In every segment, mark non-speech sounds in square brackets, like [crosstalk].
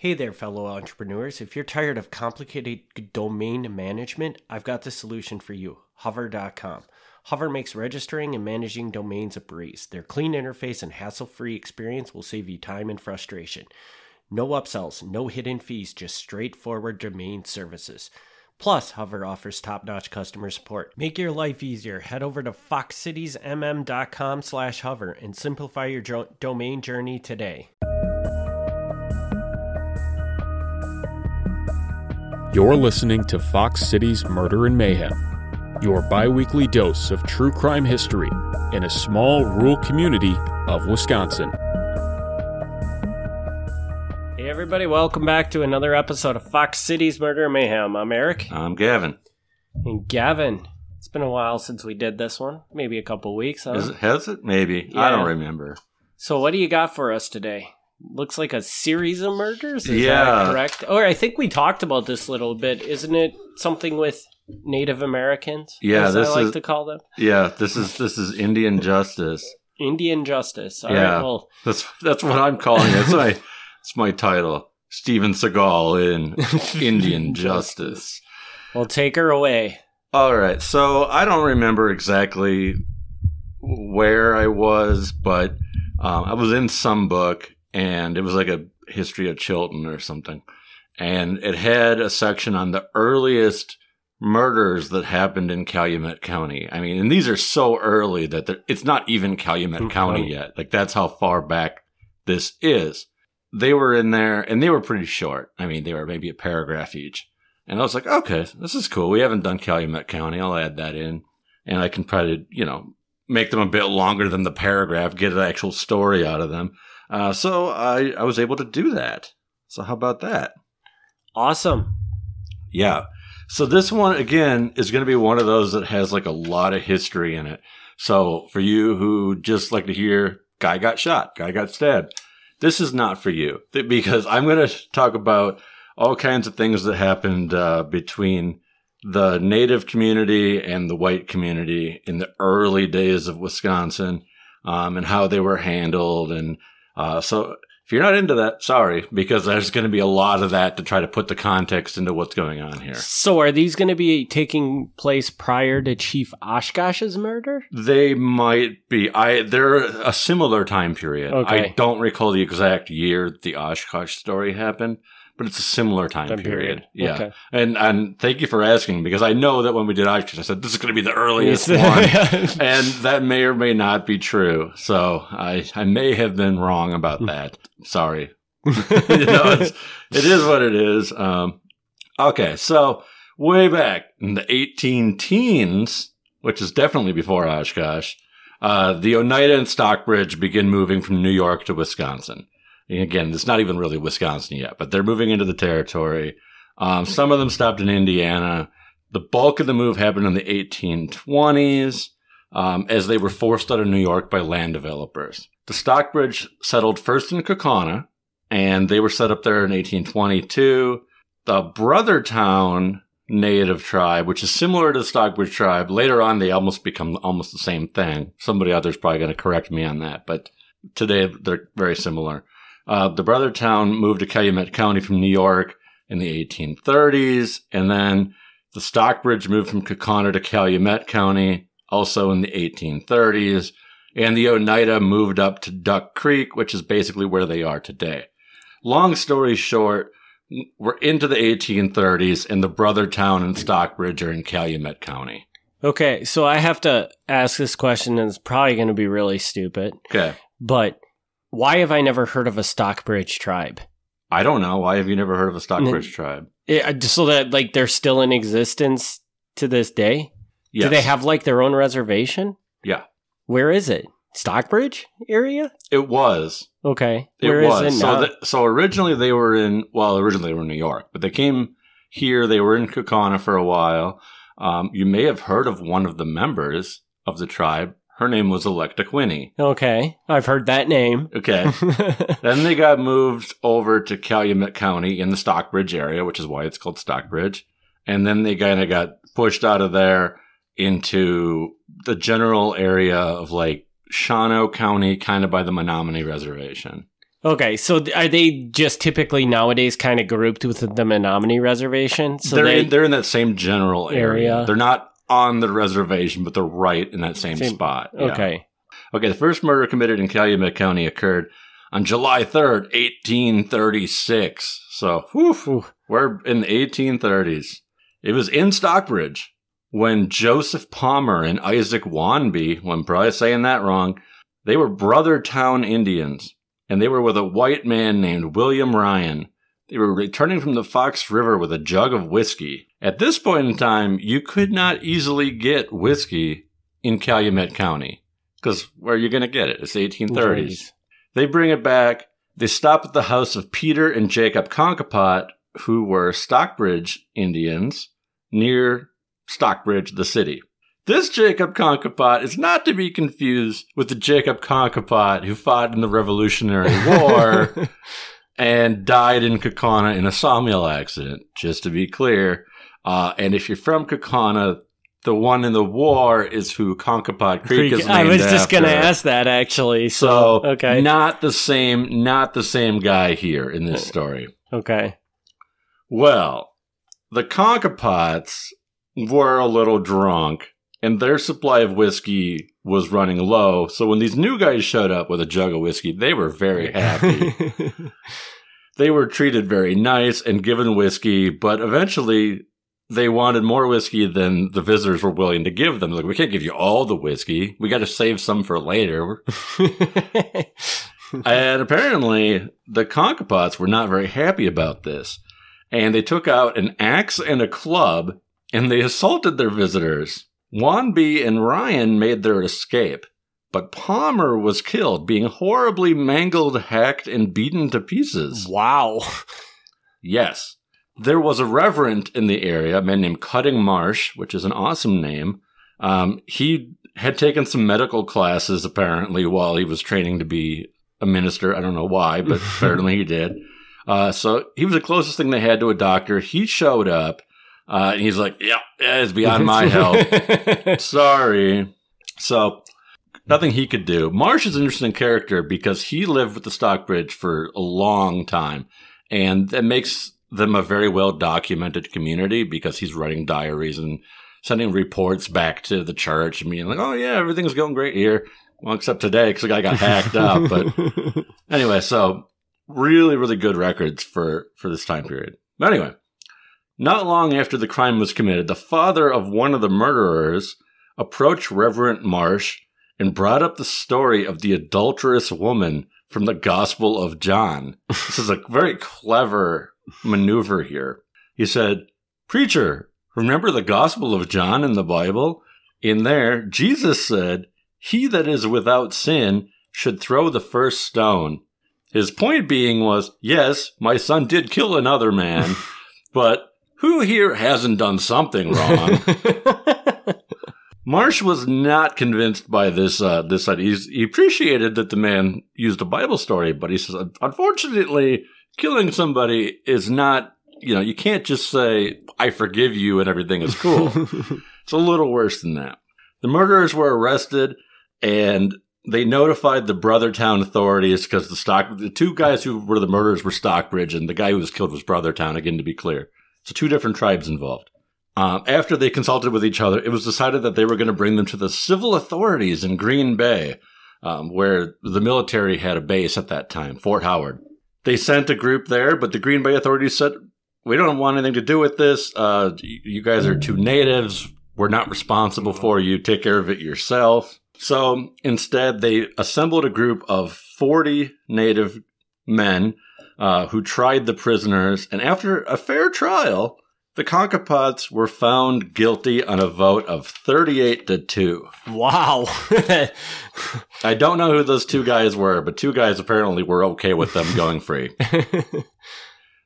Hey there, fellow entrepreneurs. If you're tired of complicated domain management, I've got the solution for you hover.com. Hover makes registering and managing domains a breeze. Their clean interface and hassle free experience will save you time and frustration. No upsells, no hidden fees, just straightforward domain services. Plus, Hover offers top-notch customer support. Make your life easier. Head over to foxcitiesmm.com slash hover and simplify your jo- domain journey today. You're listening to Fox Cities Murder and Mayhem, your bi-weekly dose of true crime history in a small rural community of Wisconsin. Hey everybody, welcome back to another episode of Fox Cities Murder and Mayhem. I'm Eric. I'm Gavin. And Gavin, it's been a while since we did this one. Maybe a couple weeks, huh? Is it, has it? Maybe. Yeah. I don't remember. So what do you got for us today? Looks like a series of murders. Is Yeah. that correct? Or I think we talked about this a little bit. Isn't it something with Native Americans? Yeah, as this I like is- to call them Yeah, this is this is Indian justice. Indian justice. All right. Yeah. Well, That's that's what I'm calling it. That's my [laughs] it's my title. Steven Seagal in [laughs] Indian justice. well, take her away. All right. So I don't remember exactly where I was, but um, I was in some book and it was like a history of Chilton or something. And it had a section on the earliest murders that happened in Calumet County. I mean, and these are so early that it's not even Calumet. County yet. Like that's how far back this is. They were in there and they were pretty short. I mean, they were maybe a paragraph each. And I was like, okay, this is cool. We haven't done Calumet County. I'll add that in. And I can probably, you know, make them a bit longer than the paragraph, get an actual story out of them. Uh, so I, I was able to do that. So how about that? Awesome. Yeah. So this one again is going to be one of those that has like a lot of history in it. So for you who just like to hear guy got shot, guy got stabbed, this is not for you because I'm going to talk about all kinds of things that happened uh, between the native community and the white community in the early days of Wisconsin um, and how they were handled. And uh, so if you're not into that, sorry, because there's going to be a lot of that to try to put the context into what's going on here. So are these going to be taking place prior to Chief Oshkosh's murder? They might be. I they're a similar time period. Okay. I don't recall the exact year the Oshkosh story happened, but it's a similar time, Time period. period. Yeah. Okay. And and thank you for asking because I know that when we did Oshkosh, I said this is going to be the earliest one. [laughs] and that may or may not be true. So I I may have been wrong about that. Sorry. [laughs] you know, it's, it is what it is. Um, okay, so way back in the 18 teens, which is definitely before Oshkosh, uh, the Oneida and Stockbridge begin moving from New York to Wisconsin. Again, it's not even really Wisconsin yet, but they're moving into the territory. Um, some of them stopped in Indiana. The bulk of the move happened in the 1820s um, as they were forced out of New York by land developers. The Stockbridge settled first in Kaukauna, and they were set up there in 1822. The Brothertown native tribe, which is similar to the Stockbridge tribe, later on they almost become almost the same thing. Somebody out there's probably going to correct me on that, but today they're very similar. Uh, the Brothertown moved to Calumet County from New York in the 1830s, and then the Stockbridge moved from Kaukauna to Calumet County also in the 1830s, and the Oneida moved up to Duck Creek, which is basically where they are today. Long story short, we're into the 1830s, and the Brothertown and Stockbridge are in Calumet County. Okay, so I have to ask this question, and it's probably going to be really stupid, Okay. but why have I never heard of a Stockbridge tribe? I don't know. Why have you never heard of a Stockbridge tribe? It, so that like they're still in existence to this day. Yes. Do they have like their own reservation? Yeah. Where is it? Stockbridge area? It was. Okay. It Where is was. it so, now? th- so originally they were in, well, originally they were in New York, but they came here. They were in Kaukauna for a while. Um, you may have heard of one of the members of the tribe. Her name was Electa Quinney. okay, I've heard that name. Okay. [laughs] then they got moved over to Calumet County in the Stockbridge area, which is why it's called Stockbridge. And then they kind of got pushed out of there into the general area of like Shawano County, kind of by the Menominee Reservation. Okay, so are they just typically nowadays kind of grouped with the Menominee Reservation? So they're they, in, they're in that same general area. Area. They're not on the reservation, but they're right in that same, Same- spot. Yeah. okay. Okay, the first murder committed in Calumet County occurred on July 3rd, 1836. So, whew, we're in the 1830s. It was in Stockbridge when Joseph Palmer and Isaac Wanby, well, I'm probably saying that wrong, they were brother town Indians, and they were with a white man named William Ryan. They were returning from the Fox River with a jug of whiskey. At this point in time, you could not easily get whiskey in Calumet County. Because where are you going to get it? It's the 1830s. They bring it back. They stop at the house of Peter and Jacob Conkapot, who were Stockbridge Indians near Stockbridge, the city. This Jacob Conkapot is not to be confused with the Jacob Conkapot who fought in the Revolutionary [laughs] War and died in Kaukauna in a sawmill accident, just to be clear. Uh, and if you're from Kaukauna, the one in the war is who Conkapot Creek, is named I was just going to ask that actually. So, So okay. not the same, not the same guy here in this story. okay. Well, the Conkapots were a little drunk, and their supply of whiskey was running low. So when these new guys showed up with a jug of whiskey, they were very happy. [laughs] they were treated very nice and given whiskey, but eventually they wanted more whiskey than the visitors were willing to give them. Like, we can't give you all the whiskey. We got to save some for later. [laughs] and apparently, the Conkapots were not very happy about this. And they took out an axe and a club and they assaulted their visitors. Wanby and Ryan made their escape, but Palmer was killed, being horribly mangled, hacked, and beaten to pieces. wow. Yes. There was a reverend in the area, a man named Cutting Marsh, which is an awesome name. Um, he had taken some medical classes apparently while he was training to be a minister. I don't know why, but [laughs] apparently he did. Uh, so he was the closest thing they had to a doctor. He showed up, uh, and he's like, "Yeah, it's beyond my help. [laughs] Sorry." So nothing he could do. Marsh is an interesting character because he lived with the Stockbridge for a long time, and that makes them a very well documented community because he's writing diaries and sending reports back to the church and being like, "Oh yeah, everything's going great here." Well, except today because the guy got hacked up. [laughs] But anyway, so really, really good records for for this time period. But anyway, not long after the crime was committed, the father of one of the murderers approached Reverend Marsh and brought up the story of the adulterous woman from the Gospel of John. This is a very clever maneuver here. He said, Preacher, remember the Gospel of John in the Bible? In there, Jesus said, He that is without sin should throw the first stone. His point being was, yes, my son did kill another man, [laughs] but who here hasn't done something wrong? [laughs] Marsh was not convinced by this. Uh, this idea. He's, he appreciated that the man used a Bible story, but he says, unfortunately, killing somebody is not. You know, you can't just say "I forgive you" and everything is cool. [laughs] it's a little worse than that. The murderers were arrested, and they notified the Brothertown authorities because the stock the two guys who were the murderers were Stockbridge, and the guy who was killed was Brothertown. Again, to be clear, so two different tribes involved. Um, after they consulted with each other, it was decided that they were going to bring them to the civil authorities in Green Bay, um, where the military had a base at that time, Fort Howard. They sent a group there, but the Green Bay authorities said, "We don't want anything to do with this. Uh, you guys are two natives. We're not responsible for you. Take care of it yourself." So instead, they assembled a group of 40 native men uh, who tried the prisoners, and after a fair trial, the Conkapots were found guilty on a vote of 38 to 2. wow. [laughs] I don't know who those two guys were, but two guys apparently were okay with them going free. [laughs]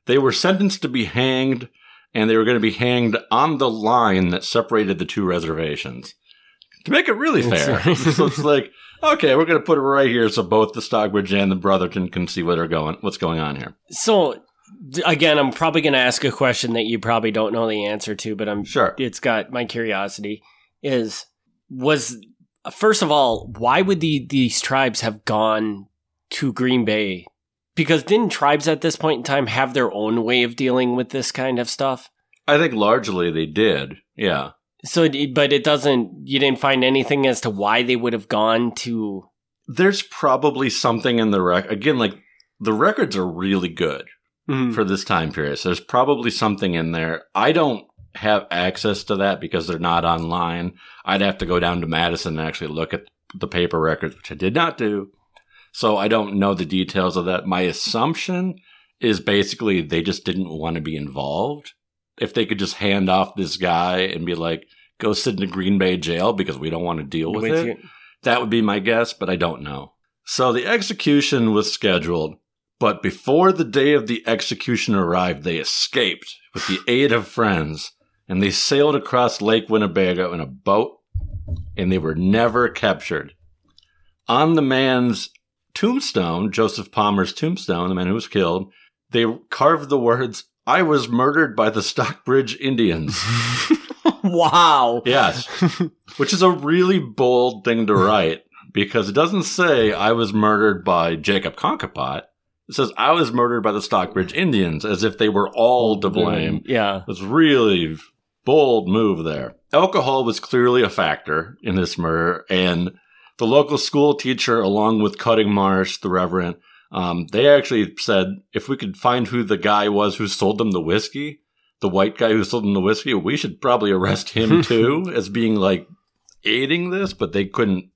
They were sentenced to be hanged, and they were going to be hanged on the line that separated the two reservations. To make it really fair. Uh, [laughs] so it's like, okay, we're going to put it right here so both the Stockbridge and the Brotherton can see what are going, what's going on here. so, again, I'm probably going to ask a question that you probably don't know the answer to, but I'm Sure. it's got my curiosity is was first of all why would the these tribes have gone to green bay because didn't tribes at this point in time have their own way of dealing with this kind of stuff? I think largely they did. Yeah. So, but it doesn't. You didn't find anything as to why they would have gone to. There's probably something in the rec. Again, like the records are really good mm-hmm. for this time period. So there's probably something in there. I don't have access to that because they're not online. I'd have to go down to Madison and actually look at the paper records, which I did not do. So I don't know the details of that. My assumption is basically they just didn't want to be involved. If they could just hand off this guy and be like, go sit in a Green Bay jail because we don't want to deal with, it. you. That would be my guess, but I don't know. So the execution was scheduled, but before the day of the execution arrived, they escaped with the aid of friends and they sailed across Lake Winnebago in a boat and they were never captured. On the man's tombstone, Joseph Palmer's tombstone, the man who was killed, they carved the words, I was murdered by the Stockbridge Indians. [laughs] Wow. Yes. [laughs] Which is a really bold thing to write because it doesn't say I was murdered by Jacob Conkapot. It says I was murdered by the Stockbridge Indians as if they were all to blame. Yeah. It's really bold move there. Alcohol was clearly a factor in this murder, and the local school teacher, along with Cutting Marsh, the Reverend, um, they actually said if we could find who the guy was who sold them the whiskey, the white guy who sold them the whiskey, we should probably arrest him [laughs] too as being like aiding this, but they couldn't.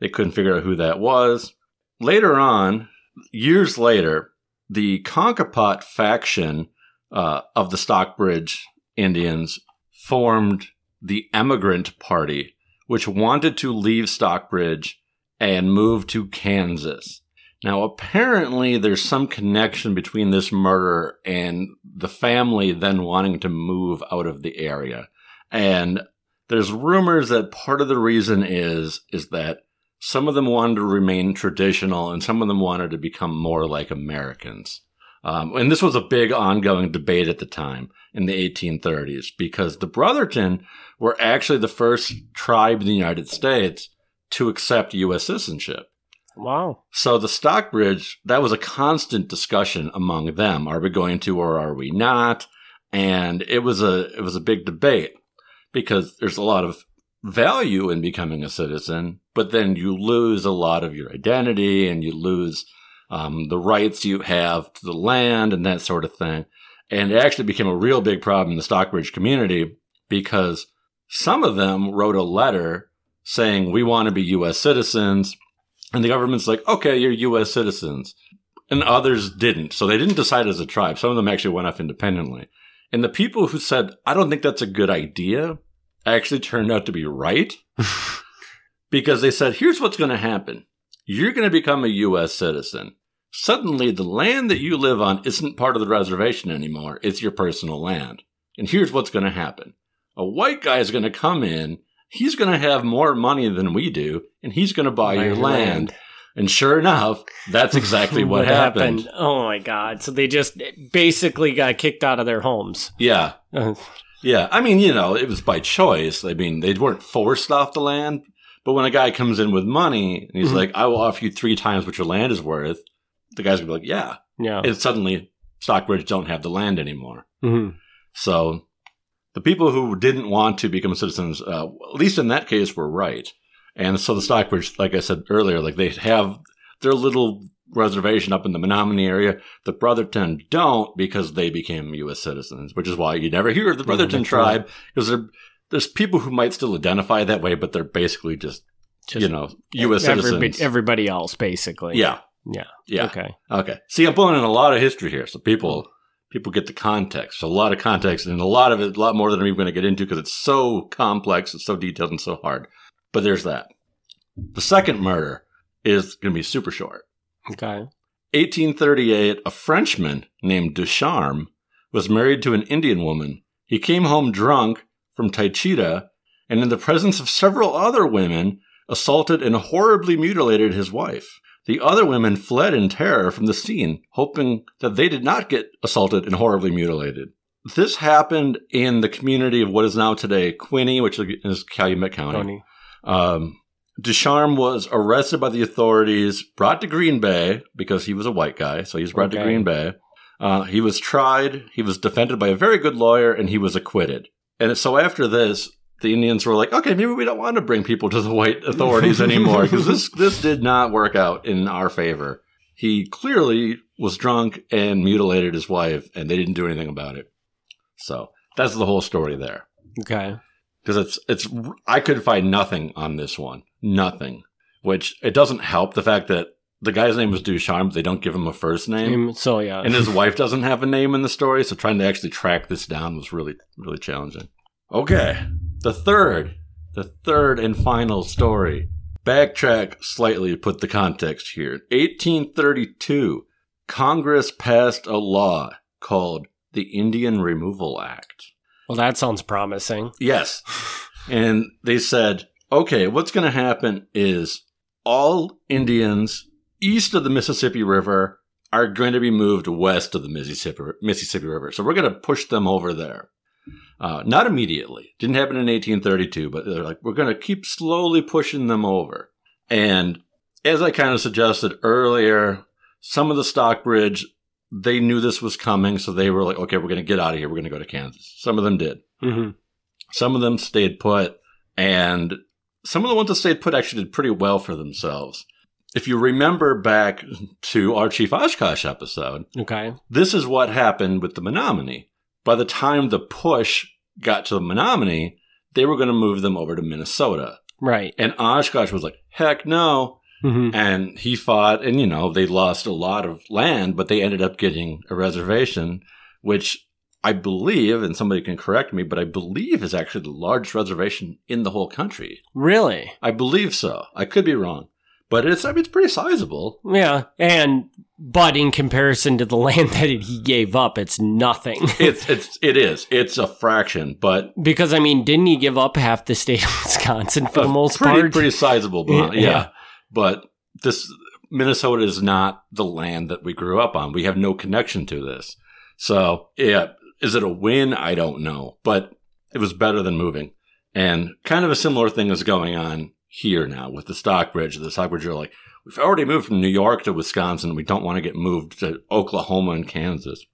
They couldn't figure out who that was. Later on, years later, the Conkapot faction uh, of the Stockbridge Indians formed the Emigrant Party, which wanted to leave Stockbridge and move to Kansas. Now, apparently, there's some connection between this murder and the family then wanting to move out of the area. And there's rumors that part of the reason is is that some of them wanted to remain traditional and some of them wanted to become more like Americans. Um, and this was a big ongoing debate at the time in the 1830s because the Brotherton were actually the first tribe in the United States to accept U.S. citizenship. Wow. So the Stockbridge, that was a constant discussion among them. Are we going to or are we not? And it was a it was a big debate because there's a lot of value in becoming a citizen, but then you lose a lot of your identity and you lose um, the rights you have to the land and that sort of thing. And it actually became a real big problem in the Stockbridge community because some of them wrote a letter saying, We want to be U.S. citizens. And the government's like, okay, you're U.S. citizens. And others didn't. So they didn't decide as a tribe. Some of them actually went off independently. And the people who said, I don't think that's a good idea, actually turned out to be right. [laughs] because they said, here's what's going to happen. You're going to become a U.S. citizen. Suddenly, the land that you live on isn't part of the reservation anymore. It's your personal land. And here's what's going to happen. A white guy is going to come in. He's going to have more money than we do, and he's going to buy your land. And sure enough, that's exactly [laughs] what, happened. Oh my god! So they just basically got kicked out of their homes. Yeah. [laughs] Yeah. I mean, you know, it was by choice. I mean, they weren't forced off the land. But when a guy comes in with money and he's Mhm. like, I will offer you three times what your land is worth, the guy's going to be like, yeah. yeah. And suddenly, Stockbridge don't have the land anymore. Mhm. So the people who didn't want to become citizens, uh, at least in that case, were right. And so the Stockbridge, like I said earlier, like they have their little reservation up in the Menominee area. The Brotherton don't because they became U.S. citizens, which is why you never hear of the Brotherton Brotherton tribe because there's people who might still identify that way, but they're basically just, Just you know, U.S. everybody, citizens. everybody else, basically. yeah. Yeah. Yeah. Okay. Okay. See, I'm pulling in a lot of history here, so people people get the context. So a lot of context, and a lot of it, a lot more than I'm even going to get into because it's so complex, it's so detailed, and so hard. But there's that. The second murder is going to be super short. Okay. 1838, a Frenchman named Ducharme was married to an Indian woman. He came home drunk from Taycheedah, and in the presence of several other women, assaulted and horribly mutilated his wife. The other women fled in terror from the scene, hoping that they did not get assaulted and horribly mutilated. This happened in the community of what is now today Quinney, which is Calumet County. Um, Ducharme was arrested by the authorities, brought to Green Bay because he was a white guy, so he was brought Okay. to Green Bay. Uh, he was tried, he was defended by a very good lawyer, and he was acquitted. And so after this, the Indians were like, okay, maybe we don't want to bring people to the white authorities anymore because this [laughs] this did not work out in our favor. He clearly was drunk and mutilated his wife, and they didn't do anything about it. So that's the whole story there Okay. because it's it's I could find nothing on this one, nothing. Which it doesn't help the fact that the guy's name was Ducharme. But they don't give him a first name, Um, so yeah. and his wife doesn't have a name in the story. So trying to actually track this down was really really challenging. Okay, the third, the third and final story. Backtrack slightly to put the context here. 1832, Congress passed a law called the Indian Removal Act. well, that sounds promising. Yes. [laughs] And they said, okay, what's going to happen is all Indians east of the Mississippi River are going to be moved west of the Mississippi, Mississippi River. So we're going to push them over there. Uh, not immediately. Didn't happen in 1832, but they're like, we're going to keep slowly pushing them over. And as I kind of suggested earlier, some of the Stockbridge, they knew this was coming. So they were like, okay, we're going to get out of here. We're going to go to Kansas. Some of them did. hmm Some of them stayed put, and some of the ones that stayed put actually did pretty well for themselves. If you remember back to our Chief Oshkosh episode, Okay. this is what happened with the Menominee. By the time the push got to the Menominee, they were going to move them over to Minnesota. Right. And Oshkosh was like, heck no. hmm And he fought, and you know, they lost a lot of land, but they ended up getting a reservation, which I believe, and somebody can correct me, but I believe is actually the largest reservation in the whole country. Really? I believe so. I could be wrong, but it's I mean, it's pretty sizable. Yeah. And but in comparison to the [laughs] land that he gave up, it's nothing. [laughs] It's it's it is. It's a fraction, but because I mean, didn't he give up half the state of [laughs] Wisconsin for the uh, most pretty part? pretty sizable. Yeah. yeah, but this Minnesota is not the land that we grew up on. We have no connection to this. So yeah, is it a win? I don't know, but it was better than moving. And kind of a similar thing is going on here now with the Stockbridge. The Stockbridge are like, we've already moved from New York to Wisconsin. We don't want to get moved to Oklahoma and Kansas.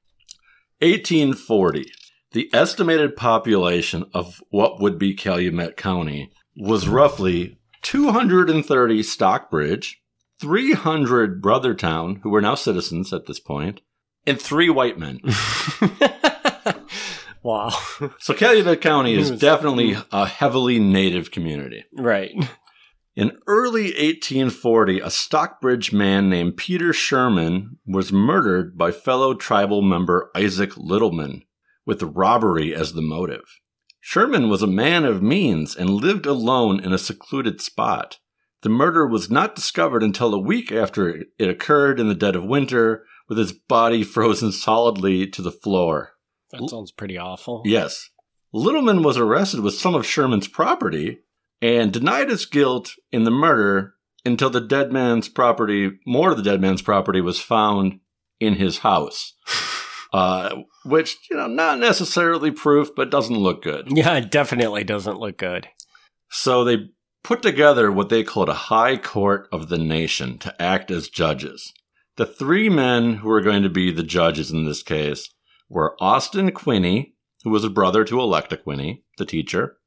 1840. The estimated population of what would be Calumet County was roughly 230 Stockbridge, 300 Brothertown, who were now citizens at this point, and three white men. [laughs] wow. So Calumet County is definitely mm. a heavily native community. right. In early 1840, a Stockbridge man named Peter Sherman was murdered by fellow tribal member Isaac Littleman, with robbery as the motive. Sherman was a man of means and lived alone in a secluded spot. The murder was not discovered until a week after it occurred in the dead of winter, with his body [laughs] frozen solidly to the floor. That sounds pretty awful. Yes. Littleman was arrested with some of Sherman's property and denied his guilt in the murder until the dead man's property, more of the dead man's property, was found in his house. [sighs] Uh, which, you know, not necessarily proof, but doesn't look good. Yeah, it definitely doesn't look good. So they put together what they called a high court of the nation to act as judges. The three men who were going to be the judges in this case were Austin Quinney, who was a brother to Electa Quinney, the teacher,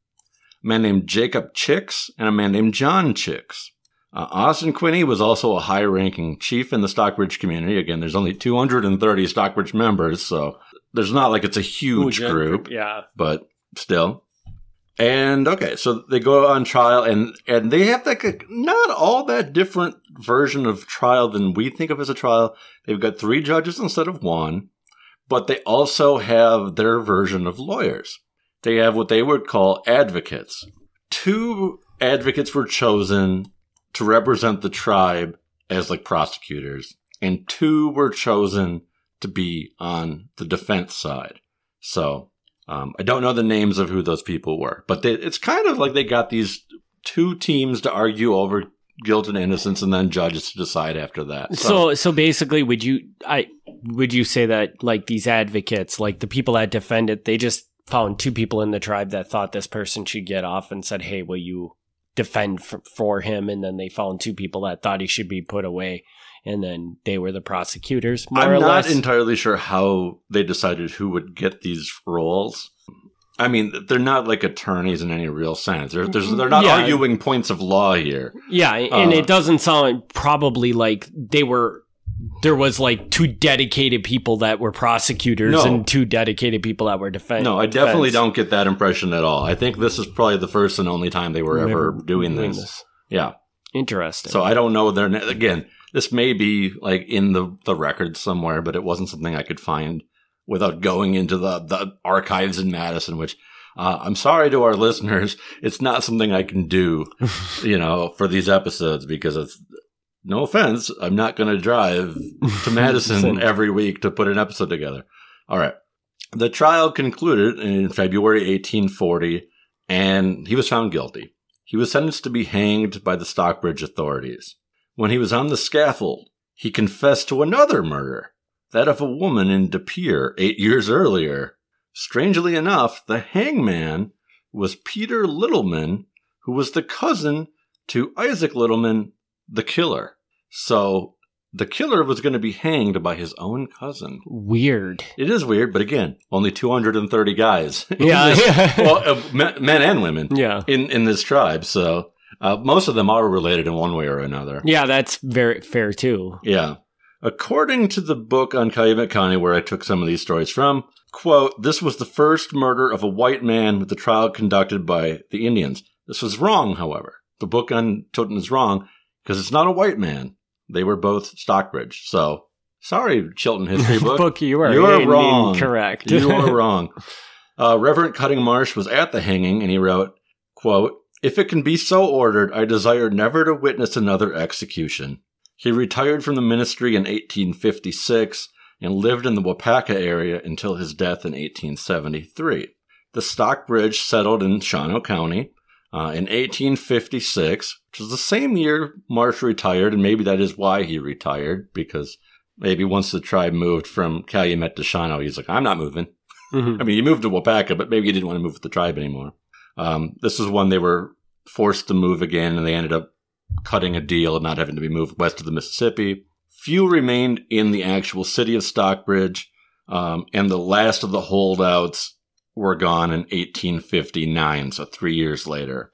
a man named Jacob Chicks, and a man named John Chicks. Uh, Austin Quinney was also a high ranking chief in the Stockbridge community. Again, there's only 230 Stockbridge members, so there's not like it's a huge Ooh, group Yeah. but still. And okay, so they go on trial, and and they have like a not all that different version of trial than we think of as a trial. They've got three judges instead of one, but they also have their version of lawyers. They have what they would call advocates. Two advocates were chosen to represent the tribe as like prosecutors, and two were chosen to be on the defense side. So um, I don't know the names of who those people were, but they, it's kind of like they got these two teams to argue over guilt and innocence, and then judges to decide after that. So so basically would you I would you say that like these advocates, like the people that defend it, they just found two people in the tribe that thought this person should get off and said, "Hey, will you defend f- for him, and then they found two people that thought he should be put away, and then they were the prosecutors. More I'm not entirely sure how they decided who would get these roles. I mean, they're not like attorneys in any real sense. They're, they're not Yeah. arguing points of law here. Yeah, and Uh, it doesn't sound probably like they were. There was like two dedicated people that were prosecutors No. and two dedicated people that were defending. No, I definitely don't get that impression at all. I think this is probably the first and only time they were ever doing this. Yeah. Interesting. So I don't know their na- again. This may be like in the the records somewhere, but it wasn't something I could find without going into the the archives in Madison. Which uh, I'm sorry to our [laughs] listeners, it's not something I can do, you know, for these episodes because it's no offense, I'm not going to drive to [laughs] Madison every week to put an episode together. All right. The trial concluded in February 1840, and he was found guilty. He was sentenced to be hanged by the Stockbridge authorities. When he was on the scaffold, he confessed to another murder, that of a woman in De Pere eight years earlier. Strangely enough, the hangman was Peter Littleman, who was the cousin to Isaac Littleman, the killer. So the killer was going to be hanged by his own cousin. Weird. It is weird, but again, only 230 guys. [laughs] Yeah. [laughs] this- well, uh, men, and women Yeah. in, in this tribe. So uh, most of them are related in one way or another. Yeah, that's very fair too. Yeah. According to the book on Calumet County, where I took some of these stories from, quote, this was the first murder of a white man with the trial conducted by the Indians. This was wrong, however. The book on Totten is wrong because it's not a white man. They were both Stockbridge. So, sorry, Chilton History [laughs] Book. Book, you are You're wrong. incorrect. you are [laughs] wrong. Uh, Reverend Cutting Marsh was at the hanging, and he wrote, quote, If it can be so ordered, I desire never to witness another execution. He retired from the ministry in 1856 and lived in the Waupaca area until his death in 1873. The Stockbridge settled in Shawano County uh, in 1856, which was the same year Marsh retired, and maybe that is why he retired, because maybe once the tribe moved from Calumet to Shawano, he's like, I'm not moving. Mhm. I mean, he moved to Waupaca, but maybe he didn't want to move with the tribe anymore. Um, this is when they were forced to move again, and they ended up cutting a deal and not having to be moved west of the Mississippi. Few remained in the actual city of Stockbridge, um, and the last of the holdouts were gone in 1859, so three years later.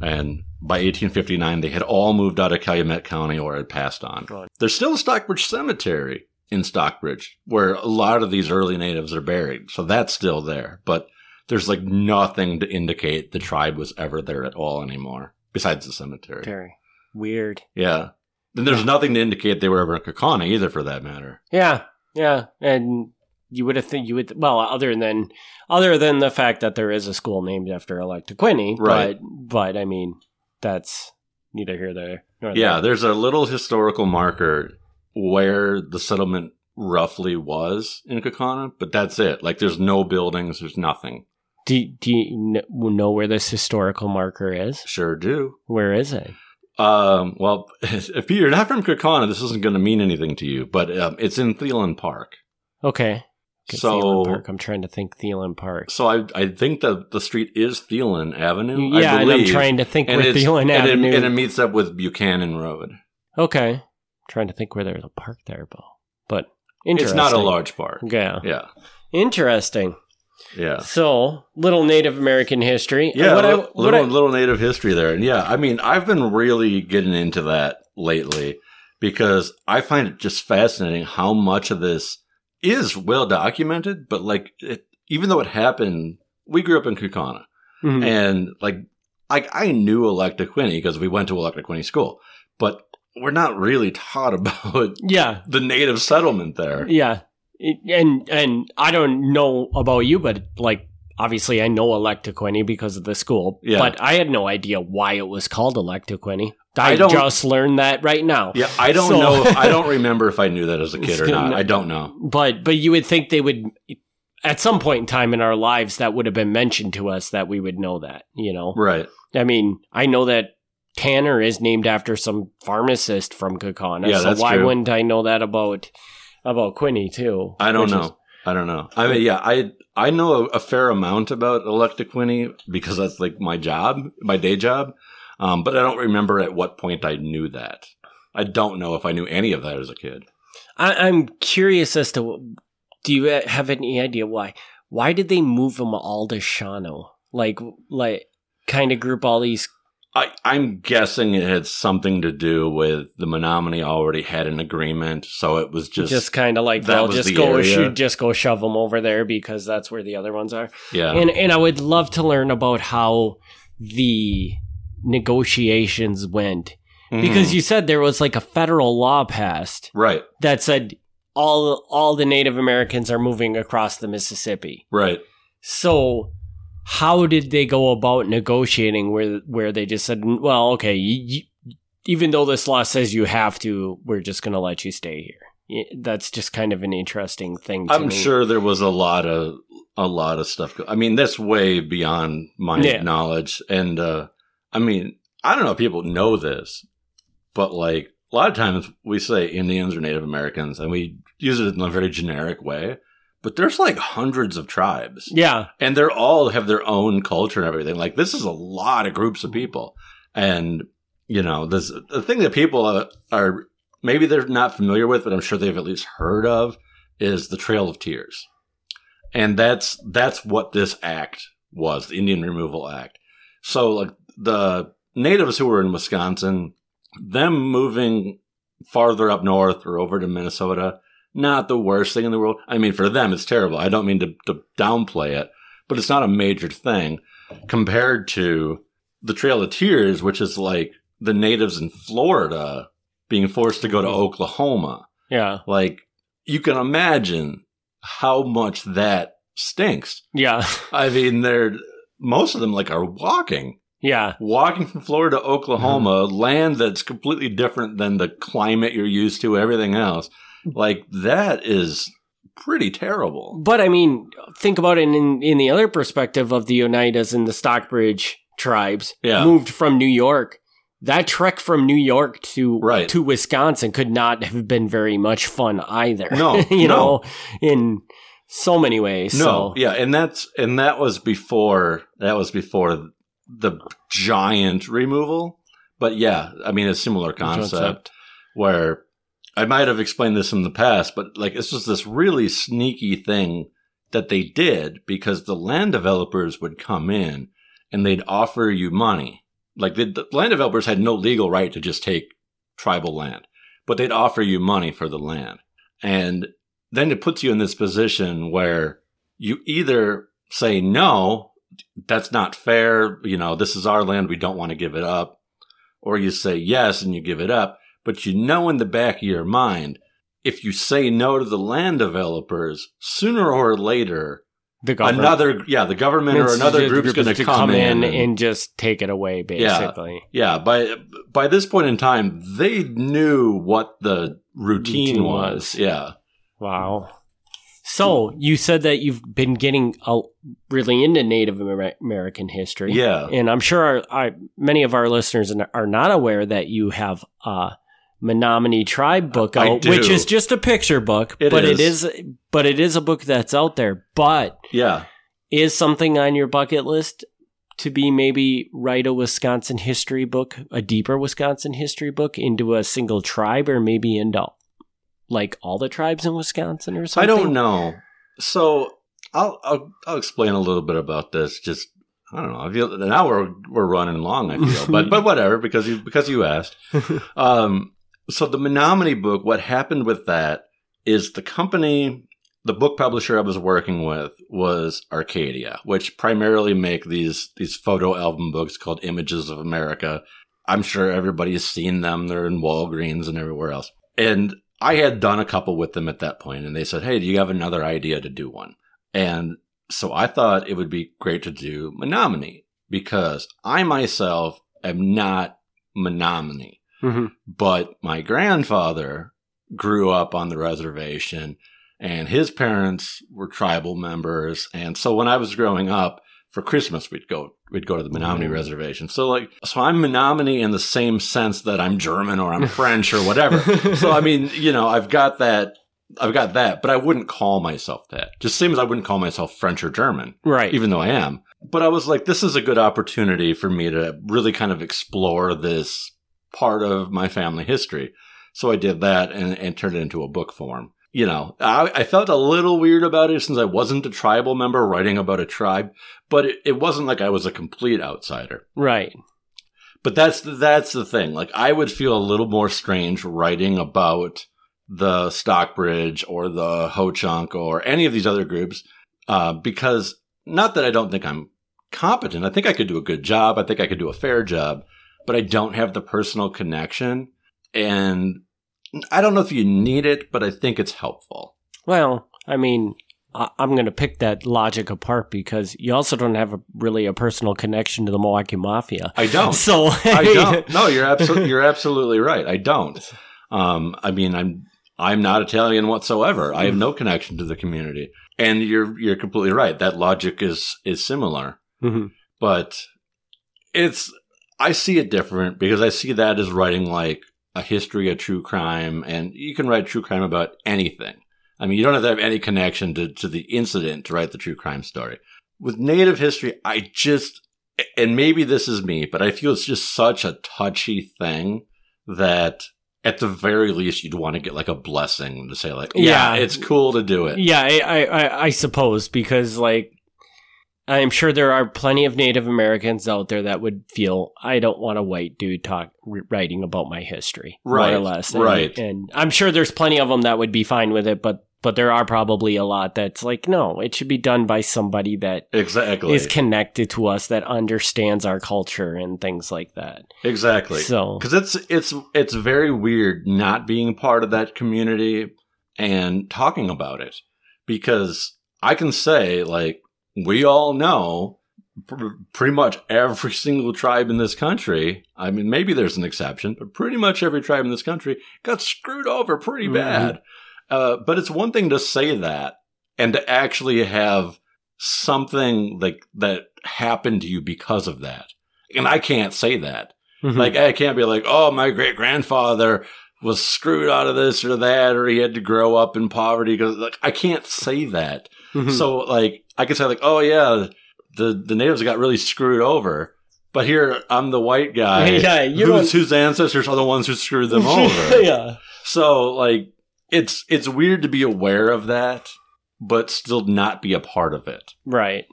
And by 1859, they had all moved out of Calumet County or had passed on. There's still a Stockbridge Cemetery in Stockbridge where a lot of these early natives are buried. So that's still there. But there's like nothing to indicate the tribe was ever there at all anymore besides the cemetery. Very weird. Yeah. And there's nothing to indicate they were ever in Kaukauna either for that matter. Yeah, yeah, and you would have think you would well, other than other than the fact that there is a school named after Electa Quinney, Right. But but I mean, that's neither here there nor there. Yeah, there. there's a little historical marker where the settlement roughly was in Kaukauna, but that's it. Like there's no buildings, there's nothing. Do do you know where this historical marker is? Sure do. Where is it? Um, well, [laughs] if you're not from Kaukauna, this isn't going to mean anything to you, but um, it's in Thielen Park. Okay. So- Thielen Park. I'm trying to think Thielen Park. So I I think that the street is Thielen Avenue. I yeah, and I'm trying to think and where Thielen and it- Avenue. and it meets up with Buchanan Road. okay, I'm trying to think where there's a park there. But interesting. It's not a large park. Yeah. Yeah, Interesting. yeah, So, little Native American history. yeah. What I- little, what little, I- little native history there, and yeah, I mean, I've been really getting into that lately because I find it just fascinating how much of this is well documented, but like, it, even though it happened, we grew up in Kaukauna. Mhm. And like, like I knew Electa Quinney because we went to Electa Quinney school, but we're not really taught [laughs] about yeah, the native settlement there. yeah, and and I don't know about you, but like obviously I know Electa Quinney because of the school. Yeah. but I had no idea why it was called Electa Quinney. I, I just learned that right now. Yeah, I don't So- know. I don't [laughs] remember if I knew that as a kid or not. I don't know. But but you would think they would at some point in time in our lives that would have been mentioned to us that we would know that, you know. Right. I mean, I know that Tanner is named after some pharmacist from Kaukauna. Yeah, so why true. wouldn't I know that about about Quinney too? I don't know. is- I don't know. I mean, yeah, I I know a, a fair amount about Electa Quinney because that's like my job, my day job. Um, but I don't remember at what point I knew that. I don't know if I knew any of that as a kid. I, I'm curious as to do you have any idea why? Why did they move them all to Shawano? Like, like, kind of group all these. I, I'm guessing it had something to do with the Menominee already had an agreement, so it was just, Just, kind of like that they'll just the go area. just go shove them over there because that's where the other ones are. yeah, And and I would love to learn about how the negotiations went because Mhm. you said there was like a federal law passed right, that said all all the Native Americans are moving across the Mississippi. right. So how did they go about negotiating where where they just said, well, okay, you, you, even though this law says you have to, we're just going to let you stay here. That's just kind of an interesting thing. To I'm me. sure there was a lot of a lot of stuff. I mean, that's way beyond my Yeah. knowledge. And uh, I mean, I don't know if people know this, but like a lot of times we say Indians or Native Americans, and we use it in a very generic way. But there's like hundreds of tribes, Yeah, and they're all have their own culture and everything. Like this is a lot of groups of people, and you know, this the thing that people are, are maybe they're not familiar with, but I'm sure they've at least heard of is the Trail of Tears, and that's that's what this act was, the Indian Removal Act. So, like the natives who were in Wisconsin, them moving farther up north or over to Minnesota, not the worst thing in the world. I mean, for them, it's terrible. I don't mean to, to downplay it, but it's not a major thing compared to the Trail of Tears, which is like the natives in Florida being forced to go to Oklahoma. yeah, Like, you can imagine how much that stinks. yeah, I mean, they're most of them like are walking, yeah. walking from Florida to Oklahoma, mm-hmm. land that's completely different than the climate you're used to, everything else. Like that is pretty terrible. But I mean, think about it in in the other perspective of the Oneidas and the Stockbridge tribes Yeah. moved from New York. That trek from New York to Right. to Wisconsin could not have been very much fun either. No, [laughs] you no. know, in so many ways. No, so yeah, and that's and that was before that was before the giant removal. But yeah, I mean, a similar concept where I might have explained this in the past, but like it's just this really sneaky thing that they did because the land developers would come in and they'd offer you money. Like the, the land developers had no legal right to just take tribal land, but they'd offer you money for the land. And then it puts you in this position where you either say, no, that's not fair. You know, this is our land. We don't want to give it up. Or you say yes and you give it up. But you know, in the back of your mind, if you say no to the land developers, sooner or later, the government another, yeah, the government or another just group's going to come, in. and, and- just take it away, basically. yeah, by by this point in time, they knew what the routine, Routine was. was. Yeah, Wow. So you said that you've been getting uh, really into Native Amer- American history. yeah, And I'm sure our, our, many of our listeners are not aware that you have a Menominee Tribe book I out, do. which is just a picture book, It but it is. is, but it is a book that's out there. But yeah. is something on your bucket list to be maybe write a Wisconsin history book, a deeper Wisconsin history book into a single tribe, or maybe into like all the tribes in Wisconsin or something? I don't know. So I'll, I'll I'll explain a little bit about this. Just I don't know. I feel now we're we're running long. I feel, but [laughs] but whatever because you because you asked. [laughs] Um, so the Menominee book, what happened with that is the company, the book publisher I was working with was Arcadia, which primarily make these these photo album books called Images of America. I'm sure everybody's seen them. They're in Walgreens and everywhere else. And I had done a couple with them at that point, and they said, "Hey, do you have another idea to do one?" And so I thought it would be great to do Menominee because I myself am not Menominee Mhm. but my grandfather grew up on the reservation and his parents were tribal members and so when i was growing up for christmas we'd go we'd go to the menominee reservation so like so i'm menominee in the same sense that i'm german or i'm [laughs] french or whatever so i mean you know i've got that i've got that but i wouldn't call myself that just same as i wouldn't call myself french or german right. even though i am but I was like, this is a good opportunity for me to really kind of explore this part of my family history. So I did that and, and turned it into a book form. You know, I, I, felt a little weird about it since I wasn't a tribal member writing about a tribe, but it, it wasn't like I was a complete outsider. Right. But that's that's the thing. Like I would feel a little more strange writing about the Stockbridge or the Ho Chunk or any of these other groups, uh, because not that I don't think I'm competent. I think I could do a good job. I think I could do a fair job, but I don't have the personal connection. And I don't know if you need it, but I think it's helpful. Well, I mean, I'm going to pick that logic apart because you also don't have a, really a personal connection to the Milwaukee Mafia. I don't. [laughs] So I don't. No, you're absolutely [laughs] you're absolutely right. I don't. Um, I mean, I'm I'm not Italian whatsoever. I have no connection to the community. And you're you're completely right. That logic is is similar. Mm-hmm. But it's I see it different because I see that as writing like a history of true crime and you can write true crime about anything. I mean, you don't have to have any connection to, to the incident to write the true crime story. With native history, I just, and maybe this is me, but I feel it's just such a touchy thing that at the very least you'd want to get like a blessing to say like, yeah, yeah it's cool to do it. Yeah, I, I, I suppose because like I'm sure there are plenty of Native Americans out there that would feel I don't want a white dude talk writing about my history, right? More or less, and, right? And I'm sure there's plenty of them that would be fine with it, but but there are probably a lot that's like, no, it should be done by somebody that exactly is connected to us, that understands our culture and things like that. Exactly. So, because it's it's it's very weird not being part of that community and talking about it, because I can say like we all know pretty much every [laughs] single tribe in this country. I mean, maybe there's an exception, but pretty much every tribe in this country got screwed over pretty mm-hmm. bad. Uh, but it's one thing to say that and to actually have something like that happen to you because of that. And I can't say that. Mm-hmm. Like, I can't be like, oh, my great grandfather was screwed out of this or that, or he had to grow up in poverty. Cause like, I can't say that. Mm-hmm. So like, I can say like, oh yeah, the, the natives got really screwed over. But here I'm the white guy [laughs] yeah, whose, whose ancestors are the ones who screwed them [laughs] over. yeah. So like it's it's weird to be aware of that, but still not be a part of it. Right.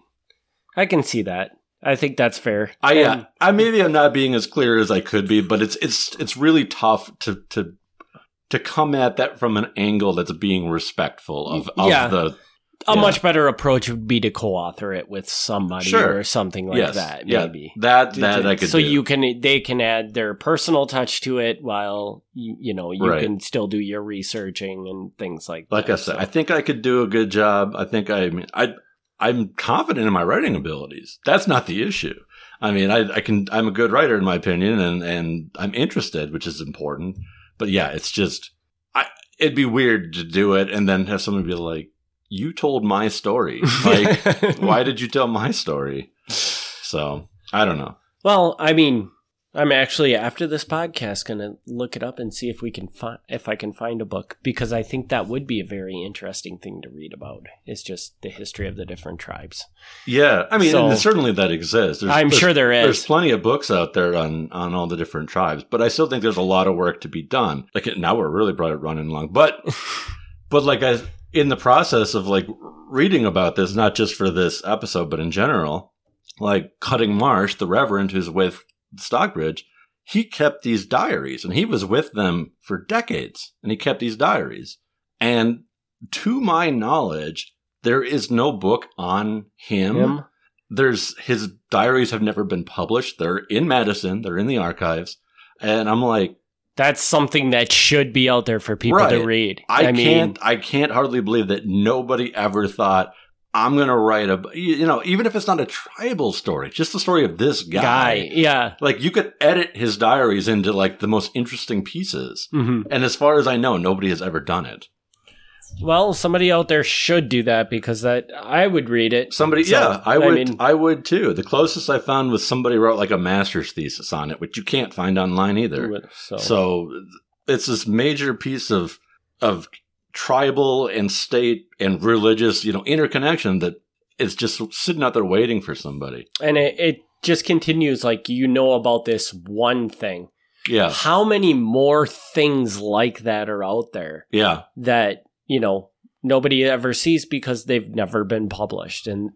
I can see that. I think that's fair. I yeah. I maybe I'm not being as clear as I could be, but it's it's it's really tough to to to come at that from an angle that's being respectful of, of yeah. the a yeah. much better approach would be to co-author it with somebody sure. or something like yes. that. Yeah. Maybe that that to, I could. So do. you can they can add their personal touch to it while you, you know you right. can still do your researching and things like. Like that, I said, so. I think I could do a good job. I think I mean I I'm confident in my writing abilities. That's not the issue. I mean, I, I can I'm a good writer in my opinion, and and I'm interested, which is important. But yeah, it's just I it'd be weird to do it and then have someone be like you told my story. [laughs] Like, why did you tell my story? So I don't know. Well, I mean, I'm actually after this podcast going to look it up and see if we can find if I can find a book because I think that would be a very interesting thing to read about. It's just the history of the different tribes. Yeah, I mean, so, certainly that exists. There's, I'm there's, sure there is. There's plenty of books out there on on all the different tribes, but I still think there's a lot of work to be done. Like now we're really brought it running long, but [laughs] but like I in the process of like reading about this, not just for this episode, but in general, like Cutting Marsh, the Reverend who's with Stockbridge, he kept these diaries and he was with them for decades and he kept these diaries. And to my knowledge, there is no book on him. him. There's his diaries have never been published. They're in Madison, they're in the archives. And I'm like, that's something that should be out there for people right. to read. I, I can't. Mean, I can't hardly believe that nobody ever thought I'm going to write a. You know, even if it's not a tribal story, just the story of this guy. guy yeah. Like you could edit his diaries into like the most interesting pieces. Mm-hmm. And as far as I know, nobody has ever done it. Well, somebody out there should do that because that I would read it. Somebody, so, yeah, I would. I, mean, I, would too. The closest I found was somebody wrote like a master's thesis on it, which you can't find online either. So, so it's this major piece of of tribal and state and religious, you know, interconnection that is just sitting out there waiting for somebody. And it, it just continues like you know about this one thing. Yeah. How many more things like that are out there Yeah. that, you know, nobody ever sees because they've never been published? And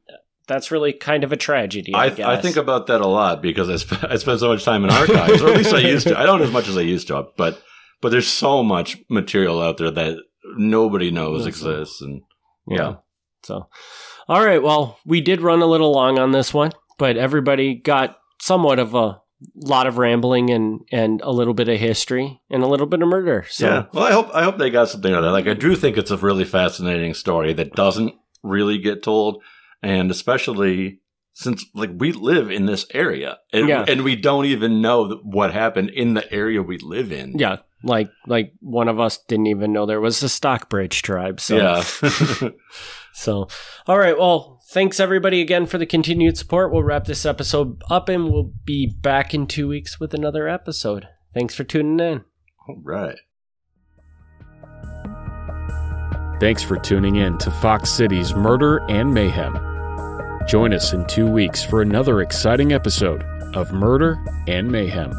that's really kind of a tragedy. I, I, guess. I think about that a lot because I, sp- [laughs] I spend so much time in archives, or at least I used to. I don't as much as I used to, but but there's so much material out there that nobody knows Mhm. exists, and Yeah. So, all right. Well, we did run a little long on this one, but everybody got somewhat of a lot of rambling and and a little bit of history and a little bit of murder. So, yeah. Well, I hope I hope they got something out of that. Like I do think it's a really fascinating story that doesn't really get told, and especially since like we live in this area, and, Yeah. and we don't even know what happened in the area we live in. yeah, like like one of us didn't even know there was a Stockbridge tribe. So, yeah. [laughs] so all right. Well, thanks everybody again for the continued support. We'll wrap this episode up, and we'll be back in two weeks with another episode. Thanks for tuning in. All right. Thanks for tuning in to Fox Cities Murder and Mayhem. Join us in two weeks for another exciting episode of Murder and Mayhem.